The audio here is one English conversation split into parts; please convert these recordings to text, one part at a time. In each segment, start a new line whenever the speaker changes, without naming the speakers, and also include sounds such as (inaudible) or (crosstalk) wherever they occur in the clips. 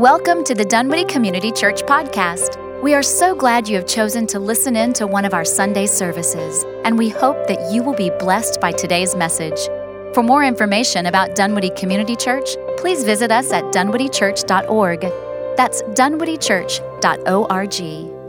Welcome to the Dunwoody Community Church podcast. We are so glad you have chosen to listen in to one of our Sunday services, and we hope that you will be blessed by today's message. For more information about Dunwoody Community Church, please visit us at dunwoodychurch.org. That's dunwoodychurch.org.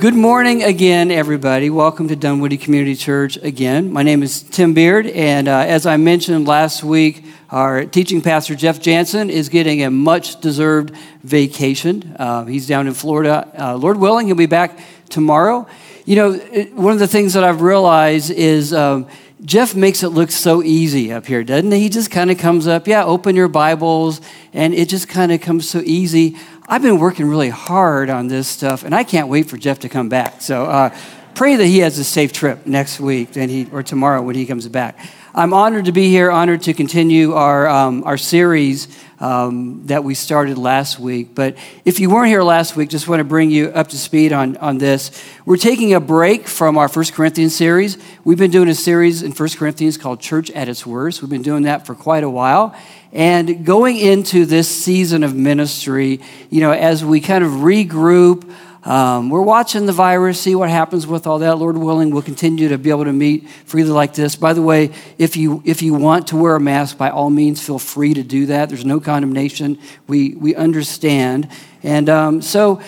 Good morning again, everybody. Welcome to Dunwoody Community Church again. My name is Tim Beard, and uh, as I mentioned last week, our teaching pastor Jeff Jansen is getting a much deserved vacation. Uh, he's down in Florida. Uh, Lord willing, he'll be back tomorrow. You know, it, one of the things that I've realized is um, Jeff makes it look so easy up here, doesn't he? He just kind of comes up, yeah, open your Bibles, and it just kind of comes so easy. I've been working really hard on this stuff, and I can't wait for Jeff to come back. So uh, pray that he has a safe trip next week and he, or tomorrow when he comes back. I'm honored to be here, honored to continue our, um, our series um, that we started last week. But if you weren't here last week, just want to bring you up to speed on, on this. We're taking a break from our First Corinthians series. We've been doing a series in First Corinthians called Church at its Worst. We've been doing that for quite a while. And going into this season of ministry, you know, as we kind of regroup, um, we're watching the virus, see what happens with all that. Lord willing, we'll continue to be able to meet freely like this. By the way, if you if you want to wear a mask, by all means, feel free to do that. There's no condemnation. We we understand, and um, so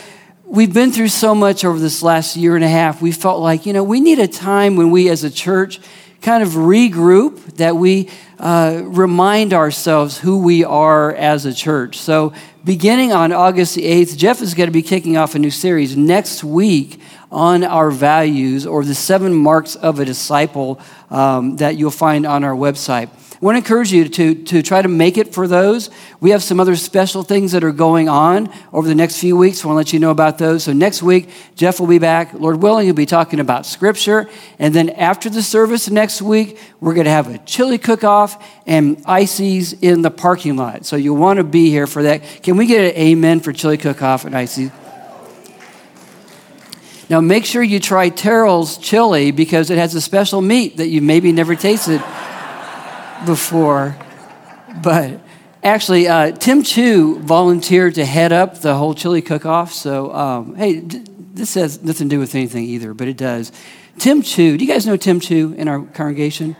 we've been through so much over this last year and a half. We felt like you know we need a time when we as a church kind of regroup, that we uh, remind ourselves who we are as a church. So, beginning on August the 8th, Jeff is going to be kicking off a new series next week on our values or the seven marks of a disciple um, that you'll find on our website. I want to encourage you to, to try to make it for those. We have some other special things that are going on over the next few weeks. I want to let you know about those. So next week, Jeff will be back. Lord willing, he'll be talking about Scripture. And then after the service next week, we're going to have a chili cook-off and ices in the parking lot. So you'll want to be here for that. Can we get an amen for chili cook-off and ices? Now make sure you try Terrell's chili because it has a special meat that you maybe never tasted before, but actually, uh, Tim Chu volunteered to head up the whole chili cook off. So, um, hey, d- this has nothing to do with anything either, but it does. Tim Chu, do you guys know Tim Chu in our congregation?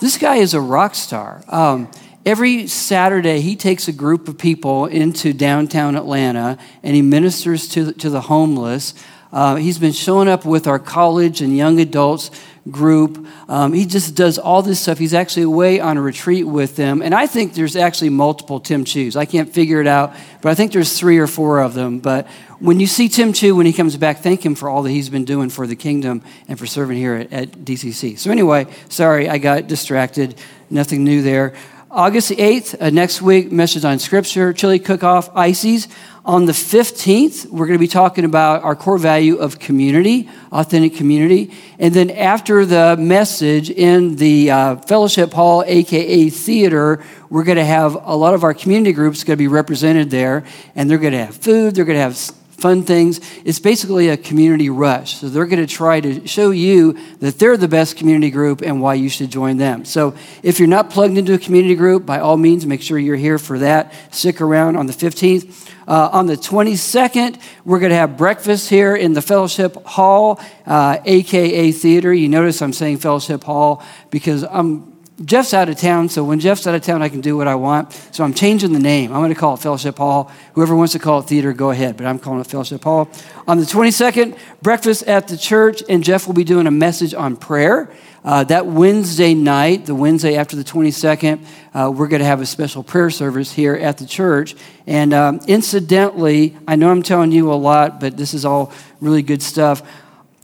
This guy is a rock star. Um, every Saturday, he takes a group of people into downtown Atlanta and he ministers to, to the homeless. Uh, he's been showing up with our college and young adults group. Um, he just does all this stuff. He's actually away on a retreat with them. And I think there's actually multiple Tim Chus. I can't figure it out, but I think there's three or four of them. But when you see Tim Chu when he comes back, thank him for all that he's been doing for the kingdom and for serving here at, at DCC. So, anyway, sorry, I got distracted. Nothing new there. August 8th, uh, next week, message on scripture, chili cook off, ices. On the 15th, we're going to be talking about our core value of community, authentic community. And then after the message in the uh, fellowship hall, AKA theater, we're going to have a lot of our community groups going to be represented there. And they're going to have food, they're going to have fun things. It's basically a community rush. So they're going to try to show you that they're the best community group and why you should join them. So if you're not plugged into a community group, by all means, make sure you're here for that. Stick around on the 15th. Uh, on the 22nd, we're going to have breakfast here in the Fellowship Hall, uh, aka Theater. You notice I'm saying Fellowship Hall because I'm Jeff's out of town, so when Jeff's out of town, I can do what I want. So I'm changing the name. I'm going to call it Fellowship Hall. Whoever wants to call it theater, go ahead, but I'm calling it Fellowship Hall. On the 22nd, breakfast at the church, and Jeff will be doing a message on prayer. Uh, that Wednesday night, the Wednesday after the 22nd, uh, we're going to have a special prayer service here at the church. And um, incidentally, I know I'm telling you a lot, but this is all really good stuff.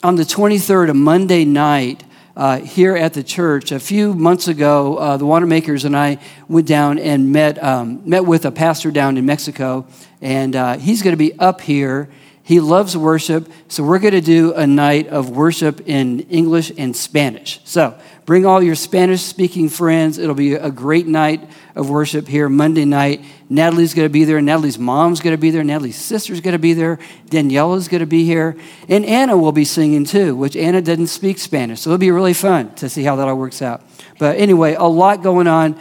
On the 23rd, a Monday night, uh, here at the church. A few months ago, uh, the Watermakers and I went down and met, um, met with a pastor down in Mexico, and uh, he's going to be up here. He loves worship, so we're going to do a night of worship in English and Spanish. So bring all your Spanish speaking friends. It'll be a great night of worship here Monday night. Natalie's going to be there. Natalie's mom's going to be there. Natalie's sister's going to be there. Daniela's going to be here. And Anna will be singing too, which Anna doesn't speak Spanish. So it'll be really fun to see how that all works out. But anyway, a lot going on.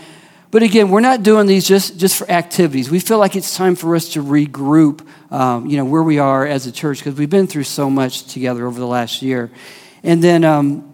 But again, we're not doing these just, just for activities. We feel like it's time for us to regroup, um, you know, where we are as a church because we've been through so much together over the last year. And then, um,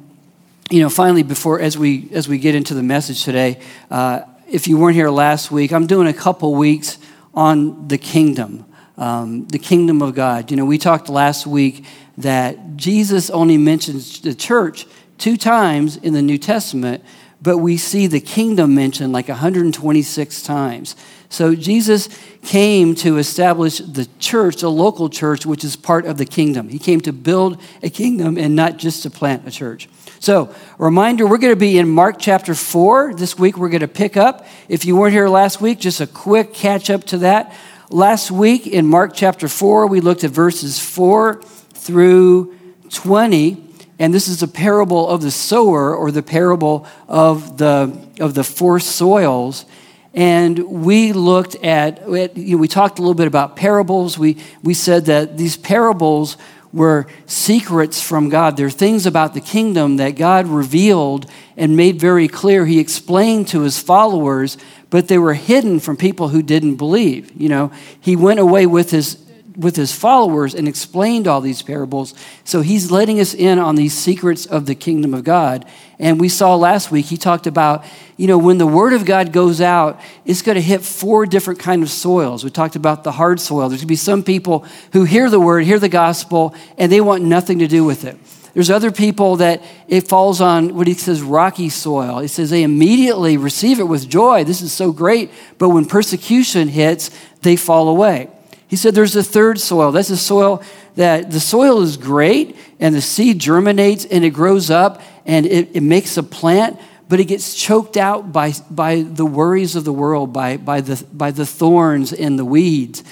you know, finally, before as we as we get into the message today, uh, if you weren't here last week, I'm doing a couple weeks on the kingdom, um, the kingdom of God. You know, we talked last week that Jesus only mentions the church two times in the New Testament, but we see the kingdom mentioned like 126 times. So Jesus came to establish the church, a local church, which is part of the kingdom. He came to build a kingdom and not just to plant a church. So, reminder we're going to be in Mark chapter 4. This week we're going to pick up. If you weren't here last week, just a quick catch up to that. Last week in Mark chapter 4, we looked at verses 4 through 20 and this is a parable of the sower or the parable of the, of the four soils. And we looked at, we talked a little bit about parables. We, we said that these parables were secrets from God. They're things about the kingdom that God revealed and made very clear. He explained to his followers, but they were hidden from people who didn't believe. You know, he went away with his with his followers and explained all these parables. So he's letting us in on these secrets of the kingdom of God. And we saw last week, he talked about, you know, when the word of God goes out, it's going to hit four different kind of soils. We talked about the hard soil. There's going to be some people who hear the word, hear the gospel, and they want nothing to do with it. There's other people that it falls on what he says rocky soil. He says they immediately receive it with joy. This is so great. But when persecution hits, they fall away. He said there's a third soil. That's a soil that the soil is great and the seed germinates and it grows up and it, it makes a plant, but it gets choked out by, by the worries of the world, by, by, the, by the thorns and the weeds.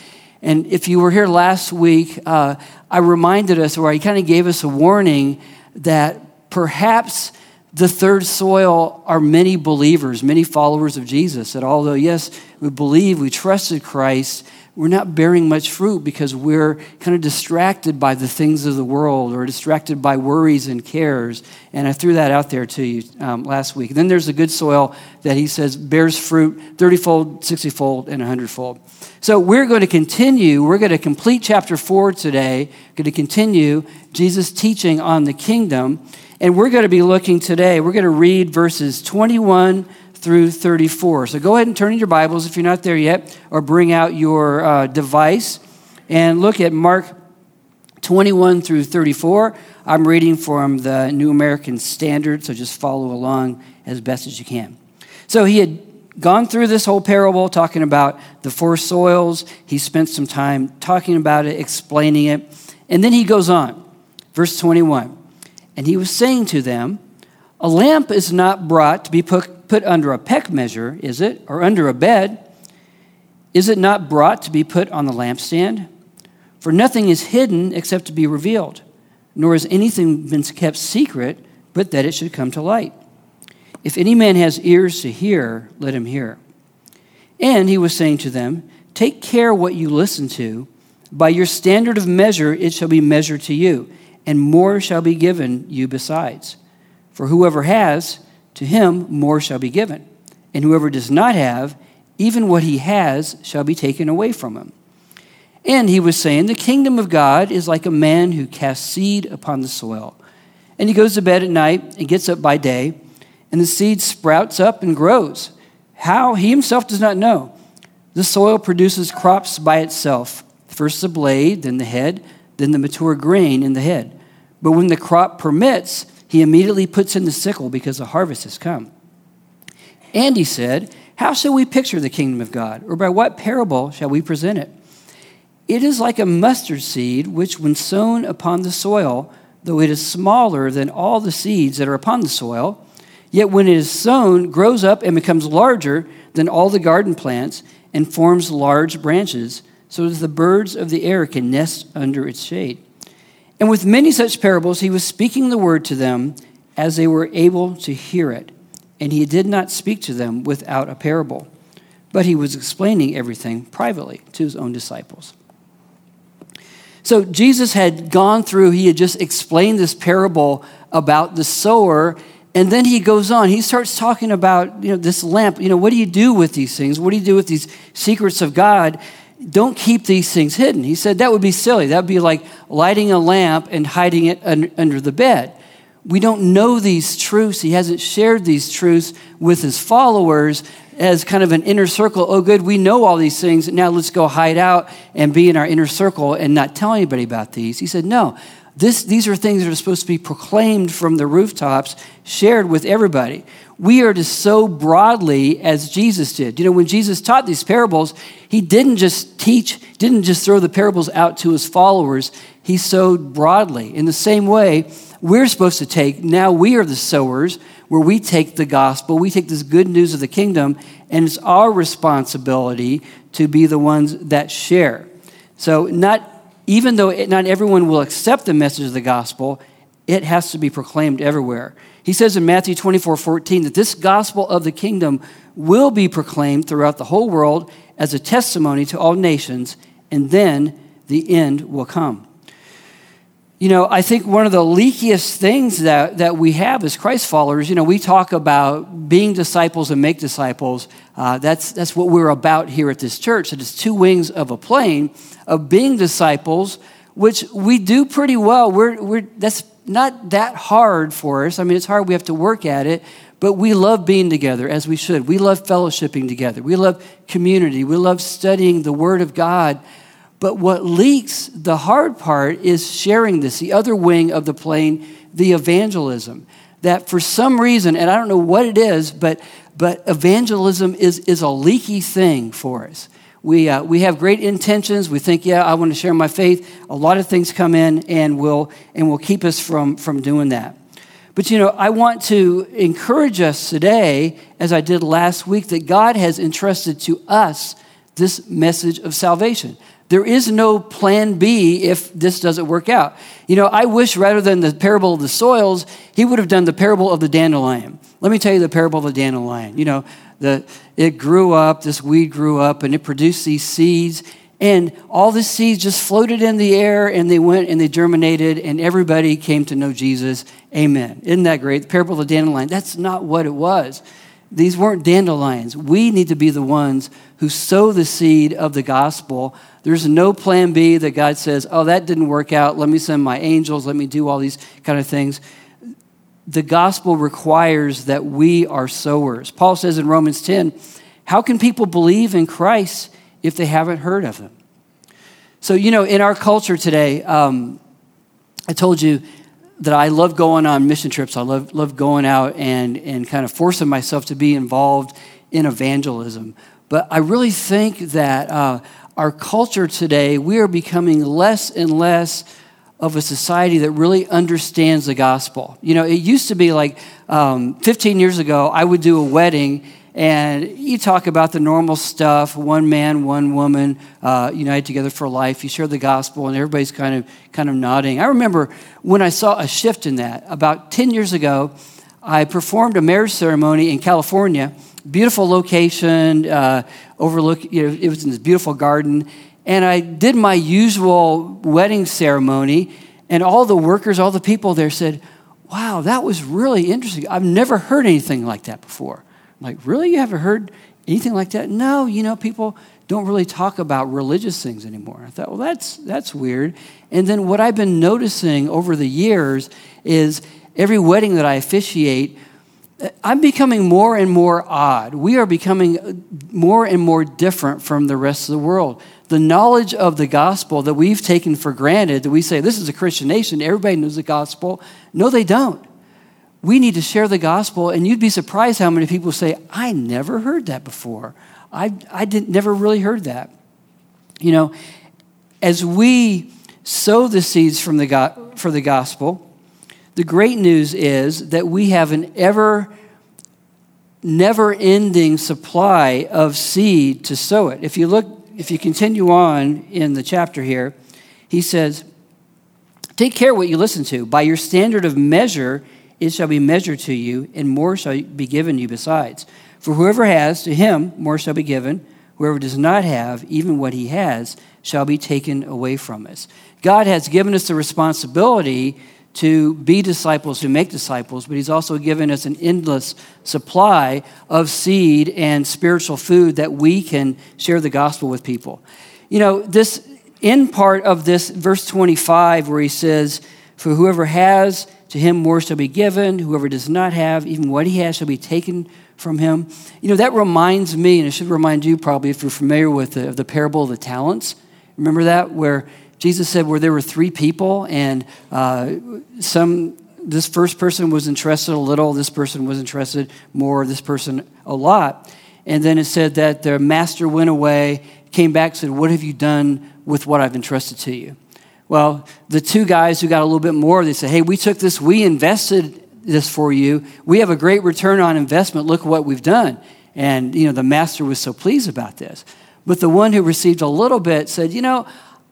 And if you were here last week, uh, I reminded us, or I kind of gave us a warning that perhaps the third soil are many believers, many followers of Jesus. That although, yes, we believe, we trusted Christ, we're not bearing much fruit because we're kind of distracted by the things of the world or distracted by worries and cares. And I threw that out there to you um, last week. Then there's the good soil that he says bears fruit 30 fold, 60 fold, and 100 fold. So we're going to continue. We're going to complete chapter 4 today, going to continue Jesus' teaching on the kingdom. And we're going to be looking today, we're going to read verses 21 through 34. So go ahead and turn in your Bibles if you're not there yet, or bring out your uh, device and look at Mark 21 through 34. I'm reading from the New American Standard, so just follow along as best as you can. So he had gone through this whole parable talking about the four soils. He spent some time talking about it, explaining it. And then he goes on, verse 21. And he was saying to them, A lamp is not brought to be put put under a peck measure, is it? Or under a bed? Is it not brought to be put on the lampstand? For nothing is hidden except to be revealed, nor has anything been kept secret but that it should come to light. If any man has ears to hear, let him hear. And he was saying to them, Take care what you listen to. By your standard of measure, it shall be measured to you, and more shall be given you besides. For whoever has, to him more shall be given. And whoever does not have, even what he has shall be taken away from him. And he was saying, The kingdom of God is like a man who casts seed upon the soil. And he goes to bed at night and gets up by day, and the seed sprouts up and grows. How? He himself does not know. The soil produces crops by itself first the blade, then the head, then the mature grain in the head. But when the crop permits, he immediately puts in the sickle because the harvest has come. And he said, How shall we picture the kingdom of God? Or by what parable shall we present it? It is like a mustard seed, which, when sown upon the soil, though it is smaller than all the seeds that are upon the soil, yet when it is sown, grows up and becomes larger than all the garden plants and forms large branches, so that the birds of the air can nest under its shade. And with many such parables, he was speaking the word to them as they were able to hear it. And he did not speak to them without a parable, but he was explaining everything privately to his own disciples. So Jesus had gone through, he had just explained this parable about the sower And then he goes on. He starts talking about, you know, this lamp. You know, what do you do with these things? What do you do with these secrets of God? Don't keep these things hidden. He said that would be silly. That would be like lighting a lamp and hiding it under the bed. We don't know these truths. He hasn't shared these truths with his followers as kind of an inner circle. Oh, good, we know all these things. Now let's go hide out and be in our inner circle and not tell anybody about these. He said, no, this, these are things that are supposed to be proclaimed from the rooftops, shared with everybody. We are to sow broadly as Jesus did. You know, when Jesus taught these parables, he didn't just teach, didn't just throw the parables out to his followers, he sowed broadly. In the same way, we're supposed to take, now we are the sowers, where we take the gospel, we take this good news of the kingdom, and it's our responsibility to be the ones that share. So, not even though not everyone will accept the message of the gospel, it has to be proclaimed everywhere. He says in Matthew 24 14 that this gospel of the kingdom will be proclaimed throughout the whole world as a testimony to all nations, and then the end will come. You know, I think one of the leakiest things that, that we have as Christ followers, you know, we talk about being disciples and make disciples. Uh, that's, that's what we're about here at this church. It is two wings of a plane of being disciples, which we do pretty well. We're, we're, that's not that hard for us. I mean, it's hard, we have to work at it, but we love being together as we should. We love fellowshipping together. We love community. We love studying the Word of God. But what leaks, the hard part, is sharing this, the other wing of the plane, the evangelism. That for some reason, and I don't know what it is, but, but evangelism is, is a leaky thing for us. We, uh, we have great intentions. We think, yeah, I want to share my faith. A lot of things come in and will, and will keep us from, from doing that. But you know, I want to encourage us today, as I did last week, that God has entrusted to us this message of salvation. There is no plan B if this doesn't work out. You know, I wish rather than the parable of the soils, he would have done the parable of the dandelion. Let me tell you the parable of the dandelion. You know, the, it grew up, this weed grew up, and it produced these seeds. And all the seeds just floated in the air and they went and they germinated, and everybody came to know Jesus. Amen. Isn't that great? The parable of the dandelion. That's not what it was. These weren't dandelions. We need to be the ones who sow the seed of the gospel there's no plan B that God says, oh, that didn't work out. Let me send my angels. Let me do all these kind of things. The gospel requires that we are sowers. Paul says in Romans 10, how can people believe in Christ if they haven't heard of him? So, you know, in our culture today, um, I told you that I love going on mission trips. I love, love going out and, and kind of forcing myself to be involved in evangelism. But I really think that uh, our culture today, we are becoming less and less of a society that really understands the gospel. You know, it used to be like um, 15 years ago, I would do a wedding and you talk about the normal stuff one man, one woman, uh, united together for life. You share the gospel, and everybody's kind of, kind of nodding. I remember when I saw a shift in that. About 10 years ago, I performed a marriage ceremony in California beautiful location, uh, overlook, you know, it was in this beautiful garden. And I did my usual wedding ceremony, and all the workers, all the people there said, Wow, that was really interesting. I've never heard anything like that before. I'm like, really? You haven't heard anything like that? No, you know, people don't really talk about religious things anymore. I thought, well, that's, that's weird. And then what I've been noticing over the years is every wedding that I officiate, uh, I'm becoming more and more odd. We are becoming uh, more and more different from the rest of the world. The knowledge of the gospel that we've taken for granted, that we say, this is a Christian nation, everybody knows the gospel. No, they don't. We need to share the gospel, and you'd be surprised how many people say, I never heard that before. I, I didn't, never really heard that. You know, as we sow the seeds from the, for the gospel, the great news is that we have an ever never ending supply of seed to sow it. If you look, if you continue on in the chapter here, he says, Take care what you listen to. By your standard of measure, it shall be measured to you, and more shall be given you besides. For whoever has, to him more shall be given. Whoever does not have, even what he has, shall be taken away from us. God has given us the responsibility to be disciples who make disciples, but He's also given us an endless supply of seed and spiritual food that we can share the gospel with people. You know, this end part of this verse 25, where He says, For whoever has, to him more shall be given. Whoever does not have, even what he has shall be taken from him. You know, that reminds me, and it should remind you probably if you're familiar with the, the parable of the talents. Remember that? Where Jesus said, where there were three people, and uh, some, this first person was interested a little, this person was interested more, this person a lot. And then it said that their master went away, came back, said, What have you done with what I've entrusted to you? Well, the two guys who got a little bit more, they said, Hey, we took this, we invested this for you. We have a great return on investment. Look what we've done. And, you know, the master was so pleased about this. But the one who received a little bit said, You know,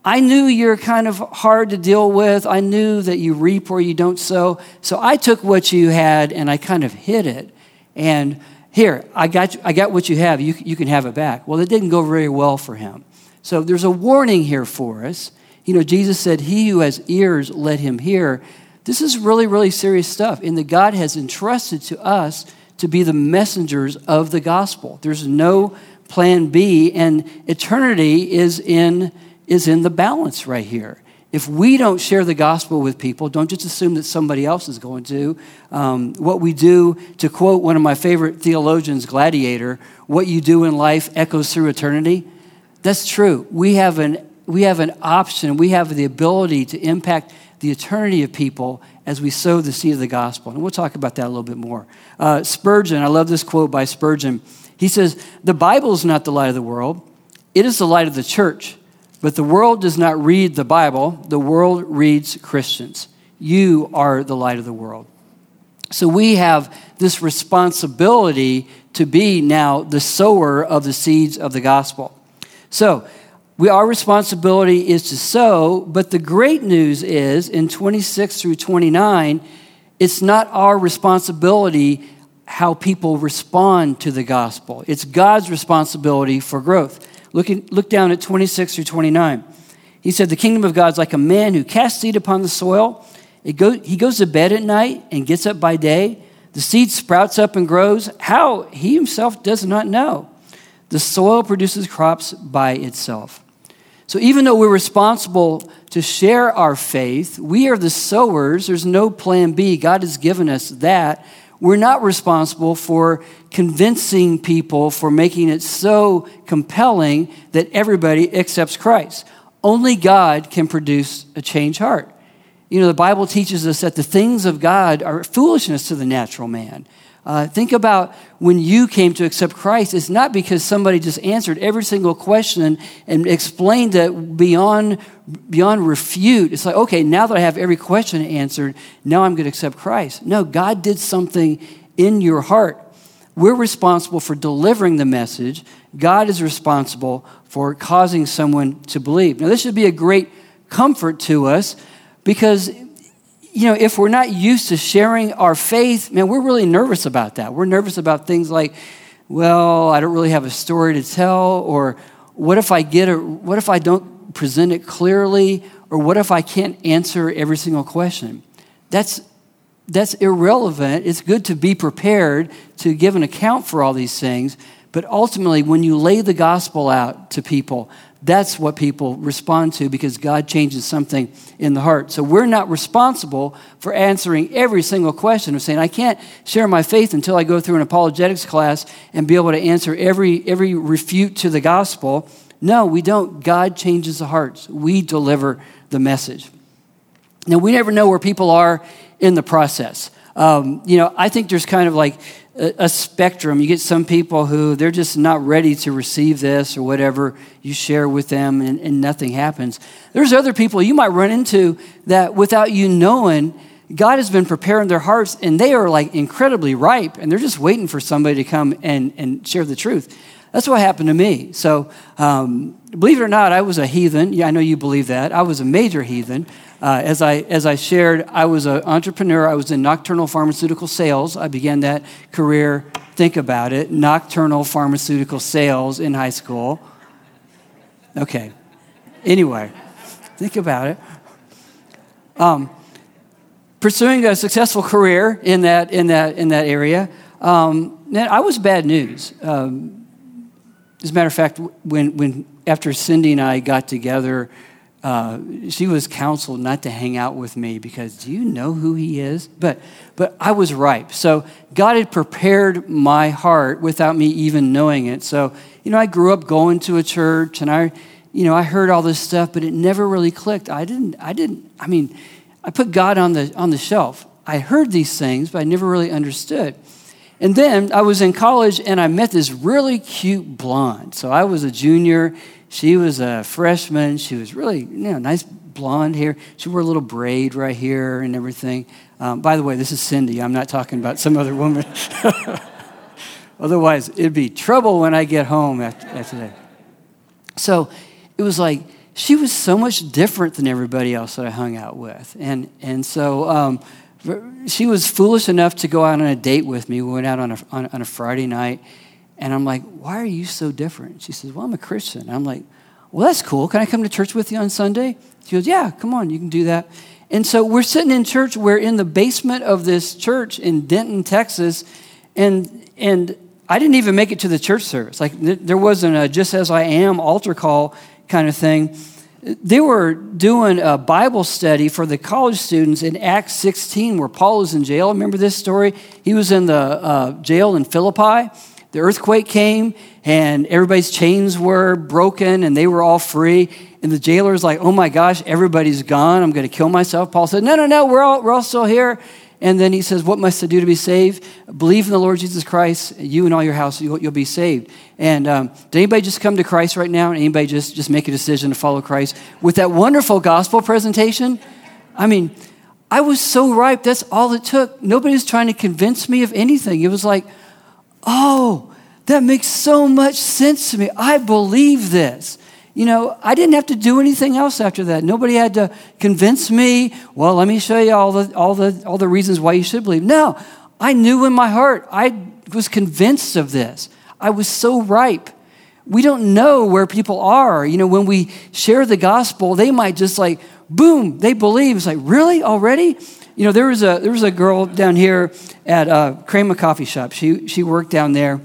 I knew you're kind of hard to deal with. I knew that you reap where you don't sow. So I took what you had and I kind of hid it. And here, I got, you, I got what you have. You, you can have it back. Well, it didn't go very well for him. So there's a warning here for us. You know, Jesus said, He who has ears, let him hear. This is really, really serious stuff. And that God has entrusted to us to be the messengers of the gospel. There's no plan B, and eternity is in, is in the balance right here. If we don't share the gospel with people, don't just assume that somebody else is going to. Um, what we do, to quote one of my favorite theologians, Gladiator, what you do in life echoes through eternity. That's true. We have an we have an option, we have the ability to impact the eternity of people as we sow the seed of the gospel. And we'll talk about that a little bit more. Uh, Spurgeon, I love this quote by Spurgeon. He says, The Bible is not the light of the world, it is the light of the church. But the world does not read the Bible, the world reads Christians. You are the light of the world. So we have this responsibility to be now the sower of the seeds of the gospel. So, we, our responsibility is to sow, but the great news is in 26 through 29, it's not our responsibility how people respond to the gospel. It's God's responsibility for growth. Look, at, look down at 26 through 29. He said, The kingdom of God is like a man who casts seed upon the soil. Go, he goes to bed at night and gets up by day. The seed sprouts up and grows. How? He himself does not know. The soil produces crops by itself. So even though we're responsible to share our faith, we are the sowers. There's no plan B. God has given us that. We're not responsible for convincing people, for making it so compelling that everybody accepts Christ. Only God can produce a changed heart. You know, the Bible teaches us that the things of God are foolishness to the natural man. Uh, think about when you came to accept Christ. It's not because somebody just answered every single question and explained it beyond, beyond refute. It's like, okay, now that I have every question answered, now I'm going to accept Christ. No, God did something in your heart. We're responsible for delivering the message. God is responsible for causing someone to believe. Now, this should be a great comfort to us because you know, if we're not used to sharing our faith, man, we're really nervous about that. We're nervous about things like, well, I don't really have a story to tell, or what if I get it, what if I don't present it clearly, or what if I can't answer every single question? That's that's irrelevant. It's good to be prepared to give an account for all these things, but ultimately, when you lay the gospel out to people, that's what people respond to because God changes something in the heart. So we're not responsible for answering every single question of saying, I can't share my faith until I go through an apologetics class and be able to answer every, every refute to the gospel. No, we don't. God changes the hearts. We deliver the message. Now, we never know where people are in the process. Um, you know, I think there's kind of like a, spectrum. You get some people who they're just not ready to receive this or whatever you share with them and, and nothing happens. There's other people you might run into that without you knowing, God has been preparing their hearts and they are like incredibly ripe and they're just waiting for somebody to come and, and share the truth. That's what happened to me. So, um, believe it or not, I was a heathen. Yeah, I know you believe that. I was a major heathen. Uh, as, I, as I shared, I was an entrepreneur. I was in nocturnal pharmaceutical sales. I began that career, think about it, nocturnal pharmaceutical sales in high school. Okay. Anyway, think about it. Um, pursuing a successful career in that, in that, in that area. Um, I was bad news. Um, as a matter of fact, when, when after Cindy and I got together, uh, she was counseled not to hang out with me because do you know who he is? But, but I was ripe. So God had prepared my heart without me even knowing it. So, you know, I grew up going to a church and I, you know, I heard all this stuff, but it never really clicked. I didn't, I didn't, I mean, I put God on the, on the shelf. I heard these things, but I never really understood. And then I was in college and I met this really cute blonde. So I was a junior she was a freshman. She was really, you know, nice blonde hair. She wore a little braid right here and everything. Um, by the way, this is Cindy. I'm not talking about some other woman. (laughs) Otherwise, it'd be trouble when I get home after, after that. So it was like she was so much different than everybody else that I hung out with. And, and so um, she was foolish enough to go out on a date with me. We went out on a, on, on a Friday night and I'm like, why are you so different? She says, well, I'm a Christian. I'm like, well, that's cool. Can I come to church with you on Sunday? She goes, yeah, come on, you can do that. And so we're sitting in church. We're in the basement of this church in Denton, Texas. And, and I didn't even make it to the church service. Like, there wasn't a just as I am altar call kind of thing. They were doing a Bible study for the college students in Acts 16, where Paul was in jail. Remember this story? He was in the uh, jail in Philippi the earthquake came and everybody's chains were broken and they were all free. And the jailer's like, oh my gosh, everybody's gone. I'm going to kill myself. Paul said, no, no, no, we're all, we're all still here. And then he says, What must I do to be saved? Believe in the Lord Jesus Christ, you and all your house, you'll, you'll be saved. And um, did anybody just come to Christ right now? Anybody just, just make a decision to follow Christ with that wonderful gospel presentation? I mean, I was so ripe. That's all it took. Nobody was trying to convince me of anything. It was like, oh, that makes so much sense to me. I believe this. You know, I didn't have to do anything else after that. Nobody had to convince me, well, let me show you all the, all the, all the reasons why you should believe. No, I knew in my heart, I was convinced of this. I was so ripe. We don't know where people are. You know, when we share the gospel, they might just like, boom, they believe. It's like, really? Already? You know, there was a, there was a girl down here at uh, Crema Coffee Shop. She, she worked down there.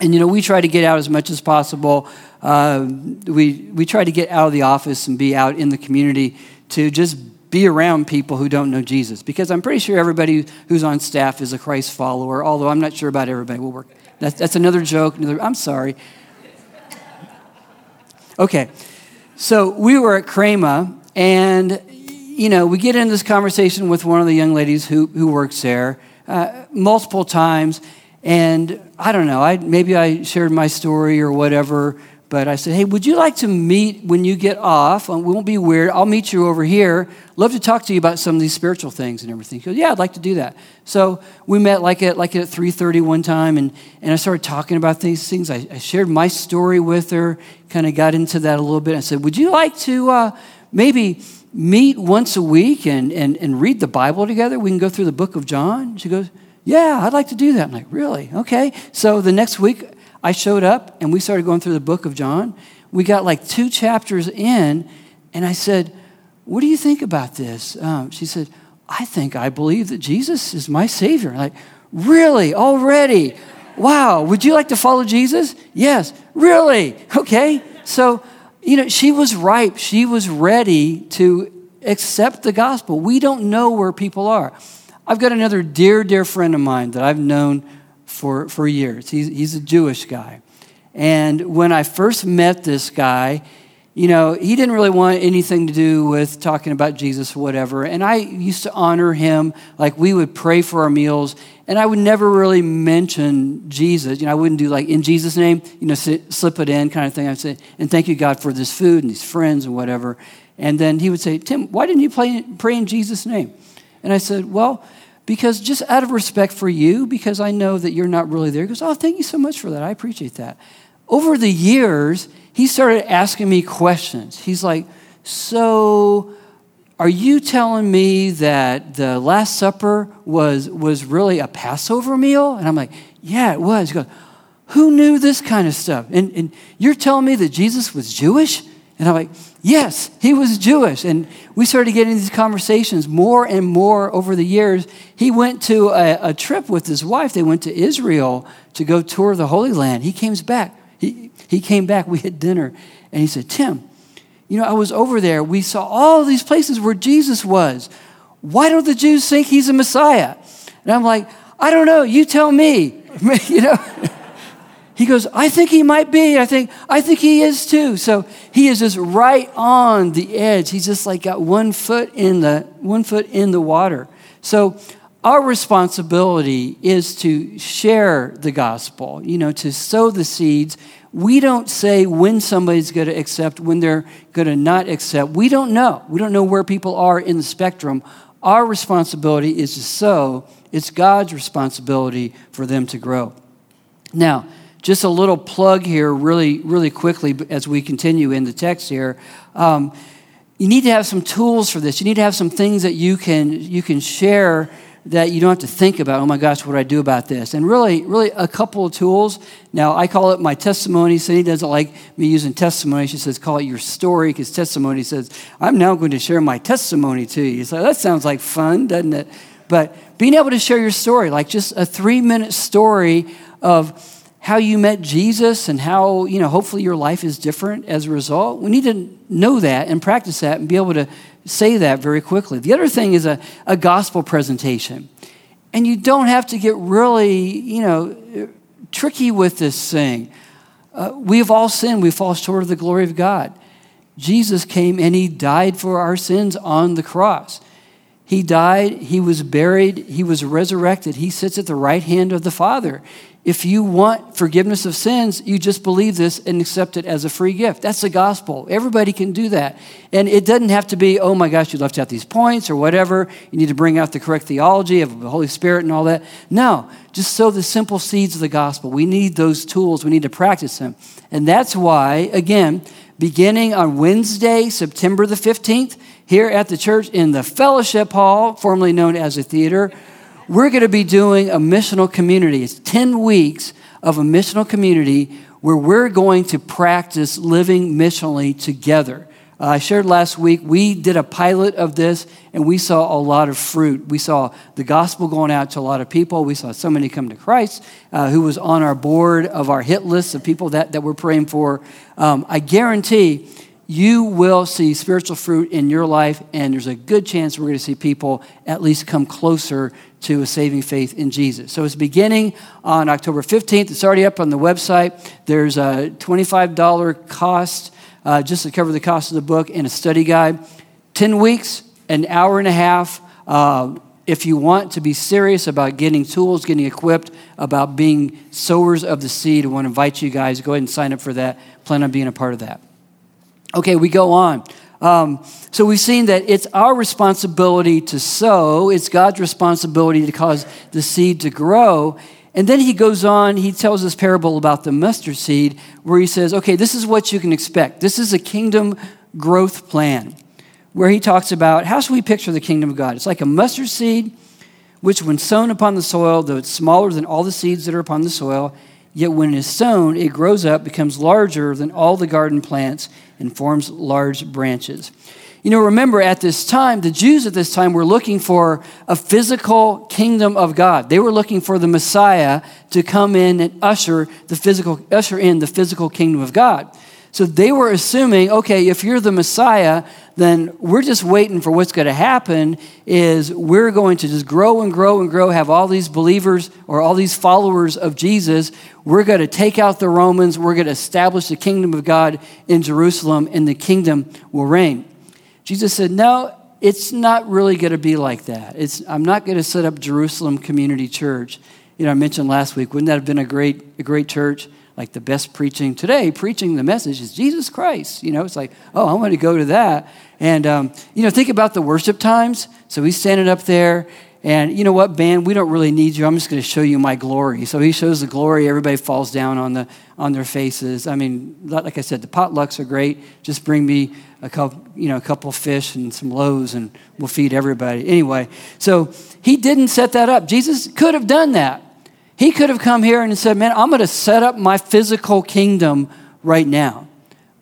And, you know, we try to get out as much as possible. Uh, we, we try to get out of the office and be out in the community to just be around people who don't know Jesus. Because I'm pretty sure everybody who's on staff is a Christ follower, although I'm not sure about everybody We'll work. That's, that's another joke. Another, I'm sorry. Okay, so we were at Crema, and you know, we get in this conversation with one of the young ladies who, who works there uh, multiple times, and I don't know, I, maybe I shared my story or whatever, but I said, hey, would you like to meet when you get off? We won't be weird. I'll meet you over here. Love to talk to you about some of these spiritual things and everything. He goes, yeah, I'd like to do that. So we met like at, like at 3.30 one time, and, and I started talking about these things. I, I shared my story with her, kind of got into that a little bit. I said, would you like to uh, maybe meet once a week and, and, and read the Bible together? We can go through the book of John. She goes, yeah, I'd like to do that. I'm like, Really? Okay. So the next week, I showed up and we started going through the book of John. We got like two chapters in, and I said, What do you think about this? Um, she said, I think I believe that Jesus is my Savior. I'm like, really? Already? Wow. Would you like to follow Jesus? Yes. Really? Okay. So, you know, she was ripe. She was ready to accept the gospel. We don't know where people are. I've got another dear, dear friend of mine that I've known for, for years. He's, he's a Jewish guy. And when I first met this guy, you know, he didn't really want anything to do with talking about Jesus or whatever. And I used to honor him. Like, we would pray for our meals, and I would never really mention Jesus. You know, I wouldn't do like, in Jesus' name, you know, slip it in kind of thing. I'd say, and thank you, God, for this food and these friends and whatever. And then he would say, Tim, why didn't you pray, pray in Jesus' name? And I said, Well, because just out of respect for you, because I know that you're not really there. He goes, Oh, thank you so much for that. I appreciate that. Over the years, he started asking me questions. He's like, So, are you telling me that the Last Supper was, was really a Passover meal? And I'm like, Yeah, it was. He goes, Who knew this kind of stuff? And, and you're telling me that Jesus was Jewish? And I'm like, yes, he was Jewish. And we started getting these conversations more and more over the years. He went to a, a, trip with his wife. They went to Israel to go tour the Holy Land. He came back. He, he came back. We had dinner. And he said, Tim, you know, I was over there. We saw all these places where Jesus was. Why don't the Jews think he's a Messiah? And I'm like, I don't know. You tell me. (laughs) you know? He goes, I think he might be. I think, I think he is too. So he is just right on the edge. He's just like got one foot in the one foot in the water. So our responsibility is to share the gospel, you know, to sow the seeds. We don't say when somebody's going to accept, when they're going to not accept. We don't know. We don't know where people are in the spectrum. Our responsibility is to sow. It's God's responsibility for them to grow. Now, just a little plug here, really, really quickly, as we continue in the text here. Um, you need to have some tools for this. You need to have some things that you can you can share that you don't have to think about. Oh my gosh, what do I do about this? And really, really, a couple of tools. Now, I call it my testimony. Cindy doesn't like me using testimony. She says, "Call it your story," because testimony says, "I'm now going to share my testimony to you." So that sounds like fun, doesn't it? But being able to share your story, like just a three-minute story of how you met Jesus and how, you know, hopefully your life is different as a result. We need to know that and practice that and be able to say that very quickly. The other thing is a, a gospel presentation. And you don't have to get really, you know, tricky with this thing. Uh, we have all sinned, we fall short of the glory of God. Jesus came and he died for our sins on the cross. He died, he was buried, he was resurrected. He sits at the right hand of the Father. If you want forgiveness of sins, you just believe this and accept it as a free gift. That's the gospel. Everybody can do that. And it doesn't have to be, oh my gosh, you left out these points or whatever. You need to bring out the correct theology of the Holy Spirit and all that. No, just sow the simple seeds of the gospel. We need those tools, we need to practice them. And that's why, again, beginning on Wednesday, September the 15th, here at the church in the fellowship hall, formerly known as a theater, we're going to be doing a missional community. It's 10 weeks of a missional community where we're going to practice living missionally together. Uh, I shared last week, we did a pilot of this and we saw a lot of fruit. We saw the gospel going out to a lot of people. We saw somebody come to Christ uh, who was on our board of our hit list of people that, that we're praying for. Um, I guarantee you will see spiritual fruit in your life, and there's a good chance we're going to see people at least come closer to a saving faith in Jesus. So it's beginning on October 15th. It's already up on the website. There's a $25 cost uh, just to cover the cost of the book and a study guide. 10 weeks, an hour and a half. Uh, if you want to be serious about getting tools, getting equipped, about being sowers of the seed, I want to invite you guys, go ahead and sign up for that. Plan on being a part of that. Okay, we go on. Um, so we've seen that it's our responsibility to sow, it's God's responsibility to cause the seed to grow. And then he goes on, he tells this parable about the mustard seed, where he says, okay, this is what you can expect. This is a kingdom growth plan, where he talks about how should we picture the kingdom of God? It's like a mustard seed, which when sown upon the soil, though it's smaller than all the seeds that are upon the soil, Yet when it is sown, it grows up, becomes larger than all the garden plants, and forms large branches. You know, remember at this time, the Jews at this time were looking for a physical kingdom of God. They were looking for the Messiah to come in and usher the physical, usher in the physical kingdom of God. So they were assuming, okay, if you're the Messiah, then we're just waiting for what's going to happen is we're going to just grow and grow and grow, have all these believers or all these followers of Jesus. We're going to take out the Romans. We're going to establish the kingdom of God in Jerusalem, and the kingdom will reign. Jesus said, no, it's not really going to be like that. It's, I'm not going to set up Jerusalem Community Church. You know, I mentioned last week, wouldn't that have been a great, a great church? Like the best preaching today, preaching the message is Jesus Christ. You know, it's like, oh, I want to go to that. And, um, you know, think about the worship times. So he's standing up there, and you know what, band, we don't really need you. I'm just going to show you my glory. So he shows the glory. Everybody falls down on, the, on their faces. I mean, like I said, the potlucks are great. Just bring me a couple, you know, a couple fish and some loaves, and we'll feed everybody. Anyway, so he didn't set that up. Jesus could have done that. He could have come here and said, Man, I'm going to set up my physical kingdom right now.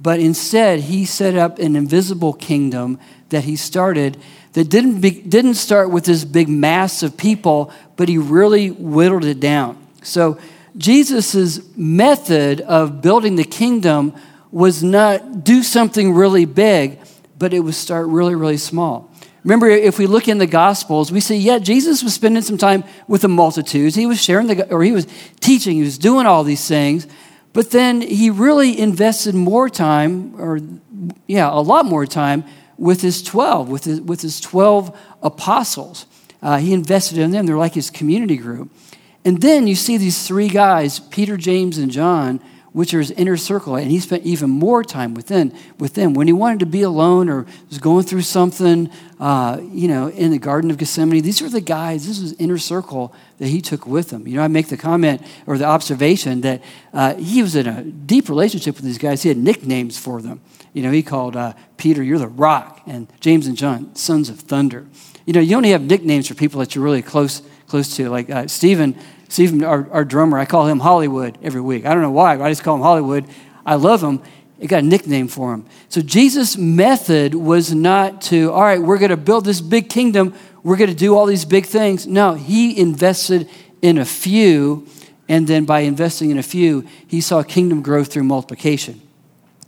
but instead he set up an invisible kingdom that he started that didn't, be, didn't start with this big mass of people, but he really whittled it down. So Jesus' method of building the kingdom was not do something really big, but it was start really, really small. Remember, if we look in the Gospels, we see, yeah, Jesus was spending some time with the multitudes. He was sharing the, or he was teaching, he was doing all these things. But then he really invested more time, or yeah, a lot more time with his 12, with his, with his 12 apostles. Uh, he invested in them. They're like his community group. And then you see these three guys, Peter, James, and John, which are his inner circle. And he spent even more time within, with them. When he wanted to be alone or was going through something, uh, you know, in the Garden of Gethsemane, these were the guys, this was inner circle that he took with him. You know, I make the comment or the observation that uh, he was in a deep relationship with these guys. He had nicknames for them. You know, he called uh, Peter, you're the rock, and James and John, sons of thunder. You know, you only have nicknames for people that you're really close, close to. Like uh, Stephen, Stephen, our, our drummer, I call him Hollywood every week. I don't know why, but I just call him Hollywood. I love him. It got a nickname for him. So Jesus' method was not to, all right, we're going to build this big kingdom. We're going to do all these big things. No, he invested in a few, and then by investing in a few, he saw kingdom growth through multiplication.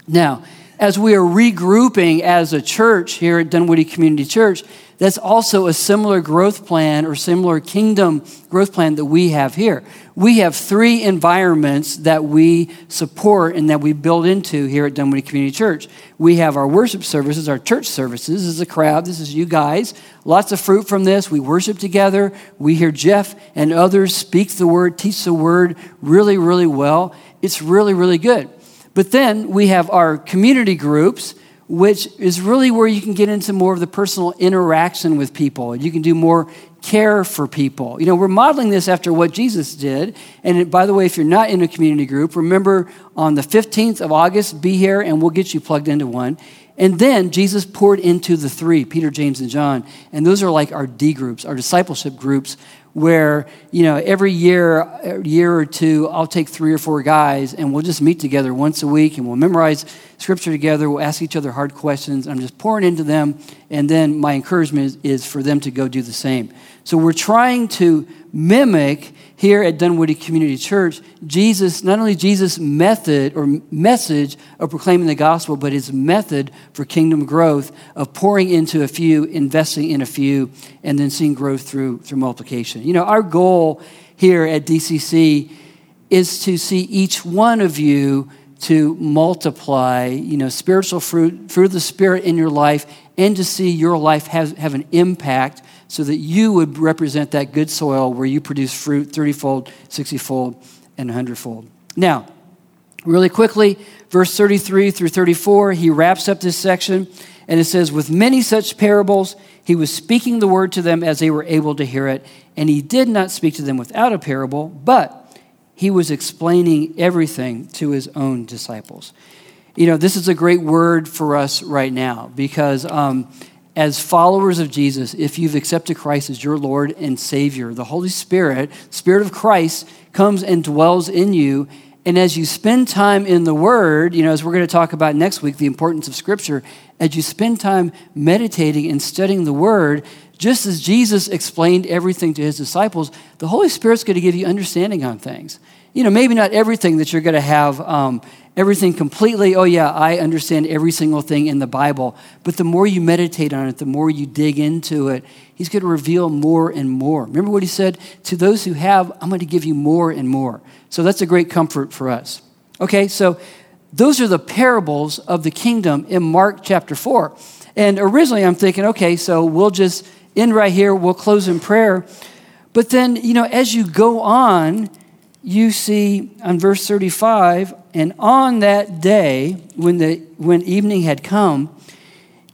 Now, as we are regrouping as a church here at Dunwoody Community Church, that's also a similar growth plan or similar kingdom growth plan that we have here. We have three environments that we support and that we build into here at Dunwoody Community Church. We have our worship services, our church services. This is a crowd. This is you guys. Lots of fruit from this. We worship together. We hear Jeff and others speak the word, teach the word really, really well. It's really, really good. But then we have our community groups which is really where you can get into more of the personal interaction with people. You can do more care for people. You know, we're modeling this after what Jesus did. And by the way, if you're not in a community group, remember on the 15th of August, be here and we'll get you plugged into one. And then Jesus poured into the three, Peter, James, and John. And those are like our D groups, our discipleship groups, where you know every year year or two i'll take three or four guys and we'll just meet together once a week and we'll memorize scripture together. We'll ask each other hard questions. I'm just pouring into them. And then my encouragement is, is for them to go do the same so we're trying to mimic here at Dunwoody Community Church, Jesus, not only Jesus' method or message of proclaiming the gospel, but his method for kingdom growth of pouring into a few, investing in a few, and then seeing growth through, through multiplication. You know, our goal here at DCC is to see each one of you to multiply, you know, spiritual fruit, fruit of the Spirit in your life, and to see your life have, have an impact so that you would represent that good soil where you produce fruit 30 fold, 60 fold, and 100 fold. Now, really quickly, verse 33 through 34, he wraps up this section and it says, With many such parables, he was speaking the word to them as they were able to hear it, and he did not speak to them without a parable, but he was explaining everything to his own disciples. You know, this is a great word for us right now because um, as followers of Jesus, if you've accepted Christ as your Lord and Savior, the Holy Spirit, Spirit of Christ, comes and dwells in you. And as you spend time in the Word, you know, as we're going to talk about next week, the importance of Scripture, as you spend time meditating and studying the Word, just as Jesus explained everything to his disciples, the Holy Spirit's going to give you understanding on things. You know, maybe not everything that you're going to have um, everything completely, oh yeah, I understand every single thing in the Bible. But the more you meditate on it, the more you dig into it, He's going to reveal more and more. Remember what He said? To those who have, I'm going to give you more and more. So that's a great comfort for us. Okay, so those are the parables of the kingdom in Mark chapter 4. And originally I'm thinking, okay, so we'll just end right here, we'll close in prayer. But then, you know, as you go on, you see on verse 35, and on that day, when, the, when evening had come,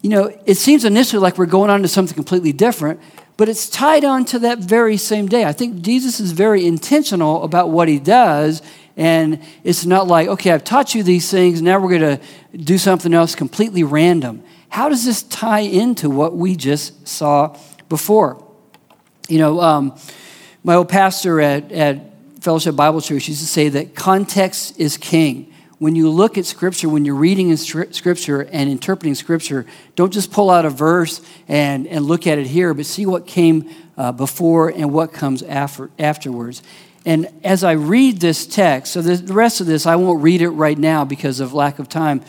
you know, it seems initially like we're going on to something completely different, but it's tied on to that very same day. I think Jesus is very intentional about what he does, and it's not like, okay, I've taught you these things, now we're going to do something else completely random. How does this tie into what we just saw before? You know, um, my old pastor at, at Fellowship Bible Church used to say that context is king. when you look at Scripture, when you're reading in Scripture and interpreting Scripture, don't just pull out a verse and, and look at it here, but see what came uh, before and what comes after, afterwards. And as I read this text, so the rest of this, I won't read it right now because of lack of time,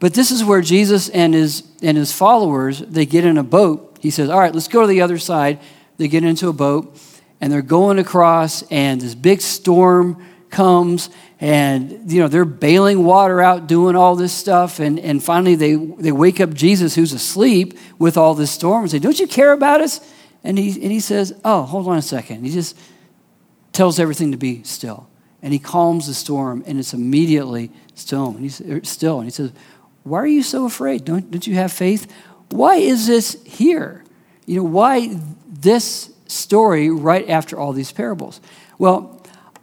but this is where Jesus and his, and his followers, they get in a boat. He says, all right, let's go to the other side. They get into a boat, and they're going across, and this big storm comes, and you know they're bailing water out doing all this stuff and, and finally they, they wake up jesus who's asleep with all this storm and say don't you care about us? And he, and he says oh hold on a second. He just tells everything to be still and he calms the storm and it's immediately still and he's er, still and he says why are you so afraid? Don't, don't you have faith? Why is this here? You know why this story right after all these parables well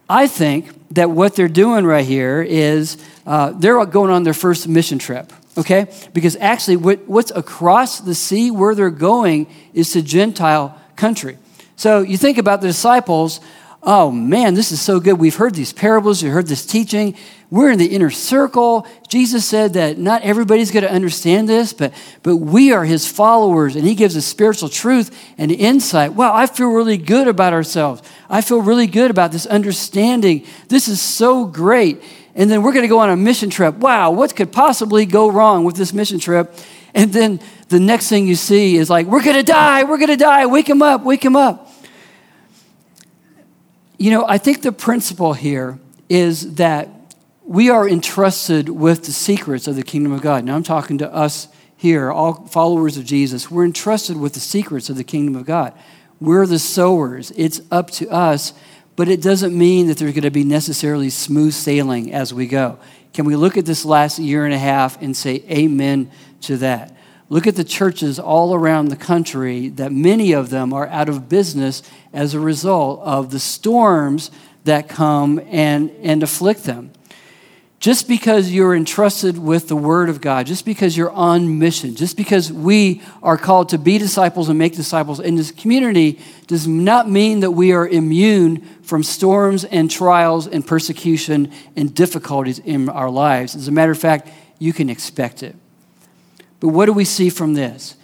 I think that what they're doing right here is uh, they're going on their first mission trip, okay? Because actually, what, what's across the sea where they're going is to Gentile country. So you think about the disciples, oh man, this is so good. We've heard these parables, we've heard this teaching. We're in the inner circle. Jesus said that not everybody's going to understand this, but, but we are his followers, and he gives us spiritual truth and insight. Wow, I feel really good about ourselves. I feel really good about this understanding. This is so great. And then we're going to go on a mission trip. Wow, what could possibly go wrong with this mission trip? And then the next thing you see is like, we're going to die, we're going to die, wake him up, wake him up. You know, I think the principle here is that we are entrusted with the secrets of the kingdom of God. Now, I'm talking to us here, all followers of Jesus. We're entrusted with the secrets of the kingdom of God. We're the sowers. It's up to us, but it doesn't mean that there's going to be necessarily smooth sailing as we go. Can we look at this last year and a half and say amen to that? Look at the churches all around the country that many of them are out of business as a result of the storms that come and, and afflict them. Just because you're entrusted with the Word of God, just because you're on mission, just because we are called to be disciples and make disciples in this community, does not mean that we are immune from storms and trials and persecution and difficulties in our lives. As a matter of fact, you can expect it. But what do we see from this?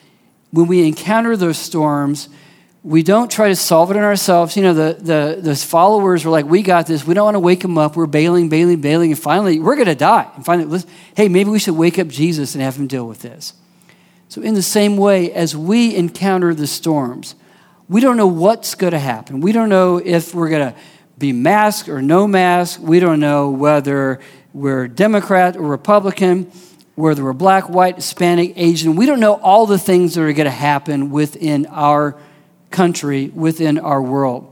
When we encounter those storms, we don't try to solve it in ourselves. You know, the, the, the followers were like, we got this. We don't want to wake them up. We're bailing, bailing, bailing. And finally, we're going to die. And finally, hey, maybe we should wake up Jesus and have him deal with this. So, in the same way, as we encounter the storms, we don't know what's going to happen. We don't know if we're going to be masked or no mask. We don't know whether we're Democrat or Republican, whether we're black, white, Hispanic, Asian. We don't know all the things that are going to happen within our country within our world.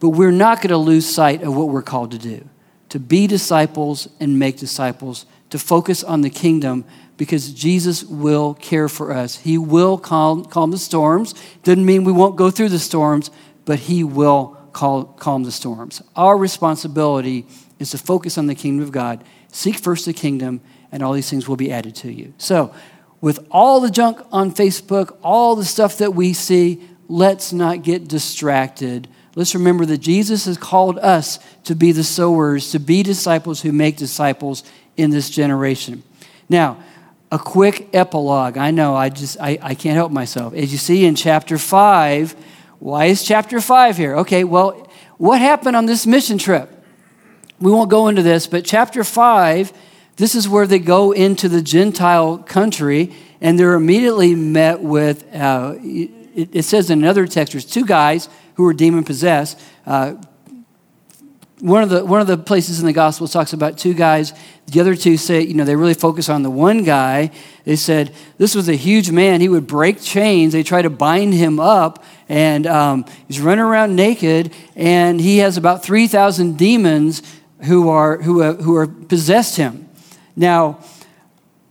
But we're not going to lose sight of what we're called to do to be disciples and make disciples, to focus on the kingdom because Jesus will care for us. He will calm, calm the storms. Doesn't mean we won't go through the storms, but He will calm, calm the storms. Our responsibility is to focus on the kingdom of God, seek first the kingdom, and all these things will be added to you. So, with all the junk on Facebook, all the stuff that we see, let's not get distracted. Let's remember that Jesus has called us to be the sowers, to be disciples who make disciples in this generation. Now, a quick epilogue. I know I just I, I can't help myself. As you see in chapter five, why is chapter five here? Okay, well, what happened on this mission trip? We won't go into this, but chapter five, this is where they go into the Gentile country and they're immediately met with uh, it, it says in another text, there's two guys who were demon possessed. Uh, one of the one of the places in the gospel talks about two guys. The other two say you know they really focus on the one guy. They said this was a huge man. He would break chains. They try to bind him up and um, he's running around naked and he has about 3000 demons who are who, uh, who are possessed him now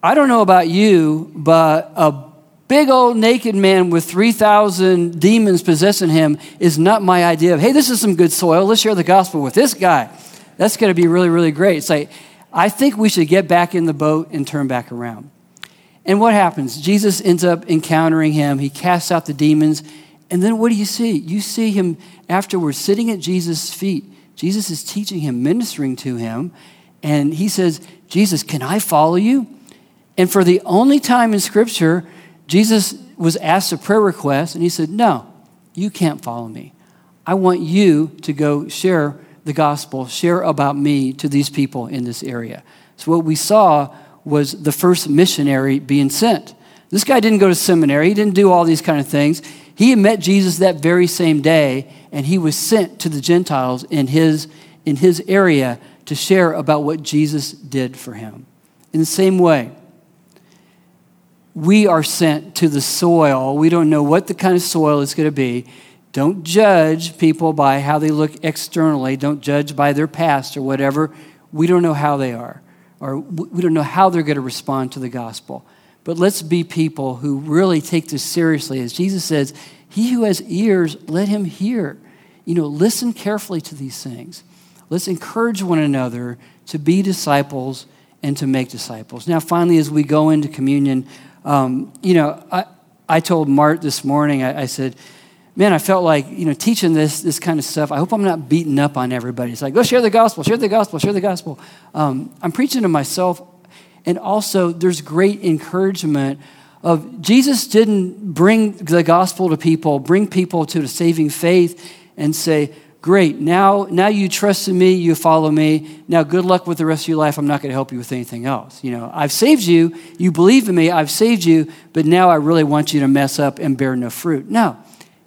i don't know about you but a big old naked man with 3,000 demons possessing him is not my idea of, hey, this is some good soil. Let's share the gospel with this guy. That's going to be really, really great. It's like, I think we should get back in the boat and turn back around. And what happens? Jesus ends up encountering him. He casts out the demons. And then what do you see? You see him afterwards sitting at Jesus' feet. Jesus is teaching him, ministering to him. And he says, Jesus, can I follow you? And for the only time in Scripture, Jesus was asked a prayer request, and he said, No, you can't follow me. I want you to go share the gospel, share about me to these people in this area. So, what we saw was the first missionary being sent. This guy didn't go to seminary, he didn't do all these kind of things. He had met Jesus that very same day, and he was sent to the Gentiles in his, in his area to share about what Jesus did for him. In the same way, we are sent to the soil. We don't know what the kind of soil is going to be. Don't judge people by how they look externally. Don't judge by their past or whatever. We don't know how they are, or we don't know how they're going to respond to the gospel. But let's be people who really take this seriously. As Jesus says, He who has ears, let him hear. You know, listen carefully to these things. Let's encourage one another to be disciples and to make disciples. Now, finally, as we go into communion, um, you know, I, I told Mart this morning, I, I, said, man, I felt like, you know, teaching this, this kind of stuff, I hope I'm not beating up on everybody. It's like, go share the gospel, share the gospel, share the gospel. Um, I'm preaching to myself, and also there's great encouragement of Jesus didn't bring the gospel to people, bring people to the saving faith and say, Great. Now, now you trust in me, you follow me. Now, good luck with the rest of your life. I'm not going to help you with anything else. You know, I've saved you. You believe in me. I've saved you. But now I really want you to mess up and bear no fruit. No,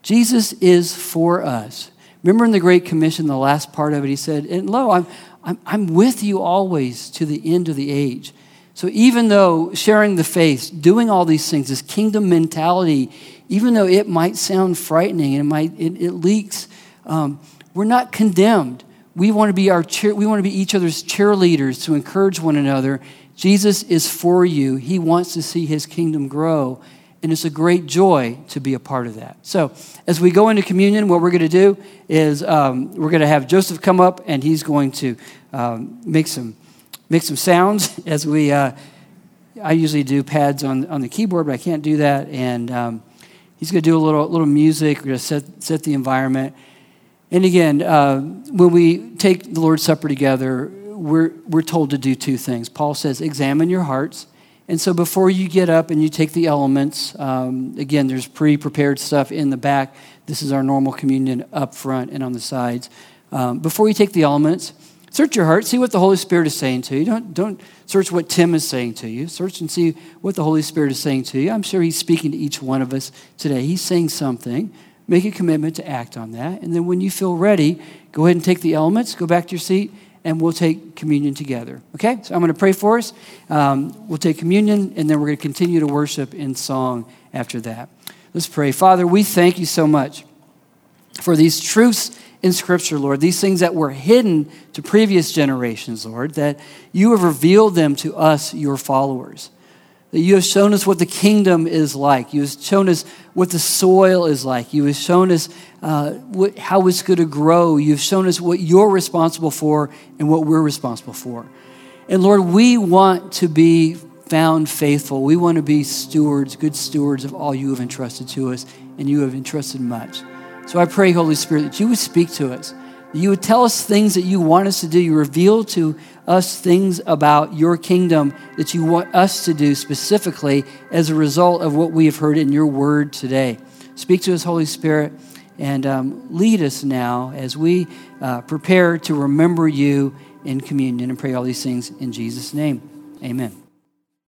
Jesus is for us. Remember in the Great Commission, the last part of it, he said, And lo, I'm, I'm, I'm with you always to the end of the age. So even though sharing the faith, doing all these things, this kingdom mentality, even though it might sound frightening and it might it, it leaks. Um, we're not condemned. We want to be our cheer, we want to be each other's cheerleaders to encourage one another. Jesus is for you. He wants to see his kingdom grow, and it's a great joy to be a part of that. So, as we go into communion, what we're going to do is um, we're going to have Joseph come up, and he's going to um, make some make some sounds (laughs) as we. Uh, I usually do pads on on the keyboard, but I can't do that, and um, he's going to do a little little music. We're going to set set the environment. And again, uh, when we take the Lord's Supper together, we're, we're told to do two things. Paul says, examine your hearts. And so before you get up and you take the elements, um, again, there's pre prepared stuff in the back. This is our normal communion up front and on the sides. Um, before you take the elements, search your heart, see what the Holy Spirit is saying to you. Don't, don't search what Tim is saying to you. Search and see what the Holy Spirit is saying to you. I'm sure he's speaking to each one of us today. He's saying something make a commitment to act on that. And then when you feel ready, go ahead and take the elements, go back to your seat, and we'll take communion together. Okay? So I'm going to pray for us. Um, we'll take communion, and then we're going to continue to worship in song after that. Let's pray. Father, we thank you so much for these truths in Scripture, Lord, these things that were hidden to previous generations, Lord, that you have revealed them to us, your followers. That you have shown us what the kingdom is like. You have shown us what the soil is like. You have shown us uh, what, how it's going to grow. You've shown us what you're responsible for and what we're responsible for. And Lord, we want to be found faithful. We want to be stewards, good stewards of all you have entrusted to us, and you have entrusted much. So I pray, Holy Spirit, that you would speak to us, you would tell us things that you want us to do. You reveal to us things about your kingdom that you want us to do specifically as a result of what we have heard in your word today. Speak to us, Holy Spirit, and um, lead us now as we uh, prepare to remember you in communion and pray all these things in Jesus' name. Amen.